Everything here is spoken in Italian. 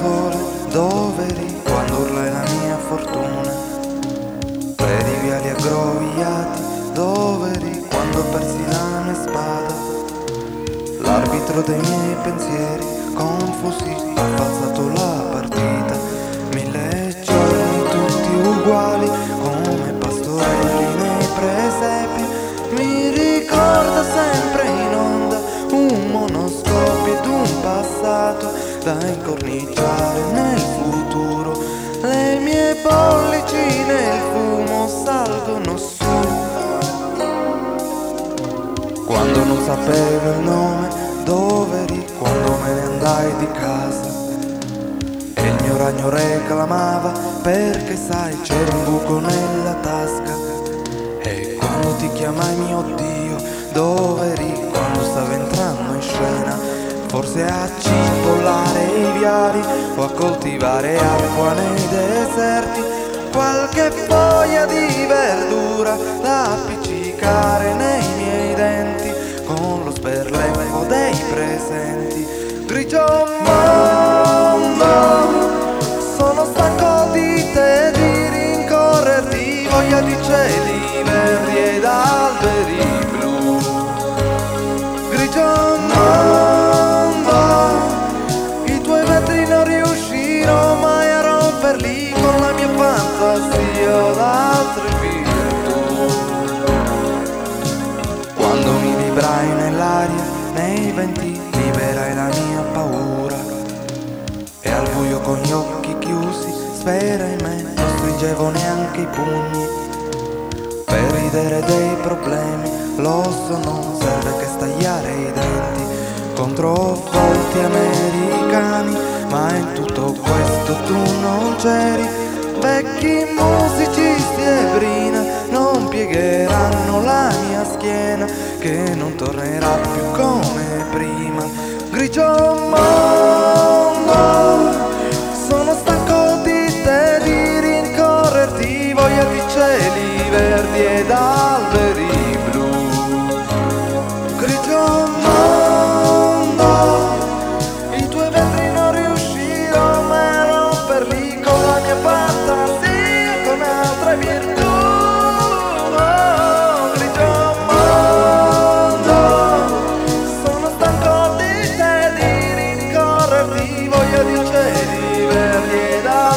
sole, dove eri quando urlai la mia fortuna? Vedi viali aggrovigliati, dove eri quando persi la mia spada? L'arbitro dei miei pensieri, confusi, ha falsato la partita. Salgono su. Quando non sapevo il nome, dove eri, quando me ne andai di casa. E il mio ragno reclamava, perché sai c'era un buco nella tasca. E quando ti chiamai mio Dio, dove eri, quando stavo entrando in scena. Forse a cipollare i viali o a coltivare acqua nei deserti. Qualche foglia di verdura da appiccicare Quando mi vibrai nell'aria, nei venti, liberai la mia paura. E al buio con gli occhi chiusi, spera in me, non stringevo neanche i pugni. Per ridere dei problemi, lo so, non serve che stagliare i denti contro volti americani, ma in tutto questo tu non c'eri. Vecchi musicisti che non tornerà più come prima. Grigio mondo, sono stanco di te, di rincorrerti, voglio di cieli verdi ed alberi. che dicevi per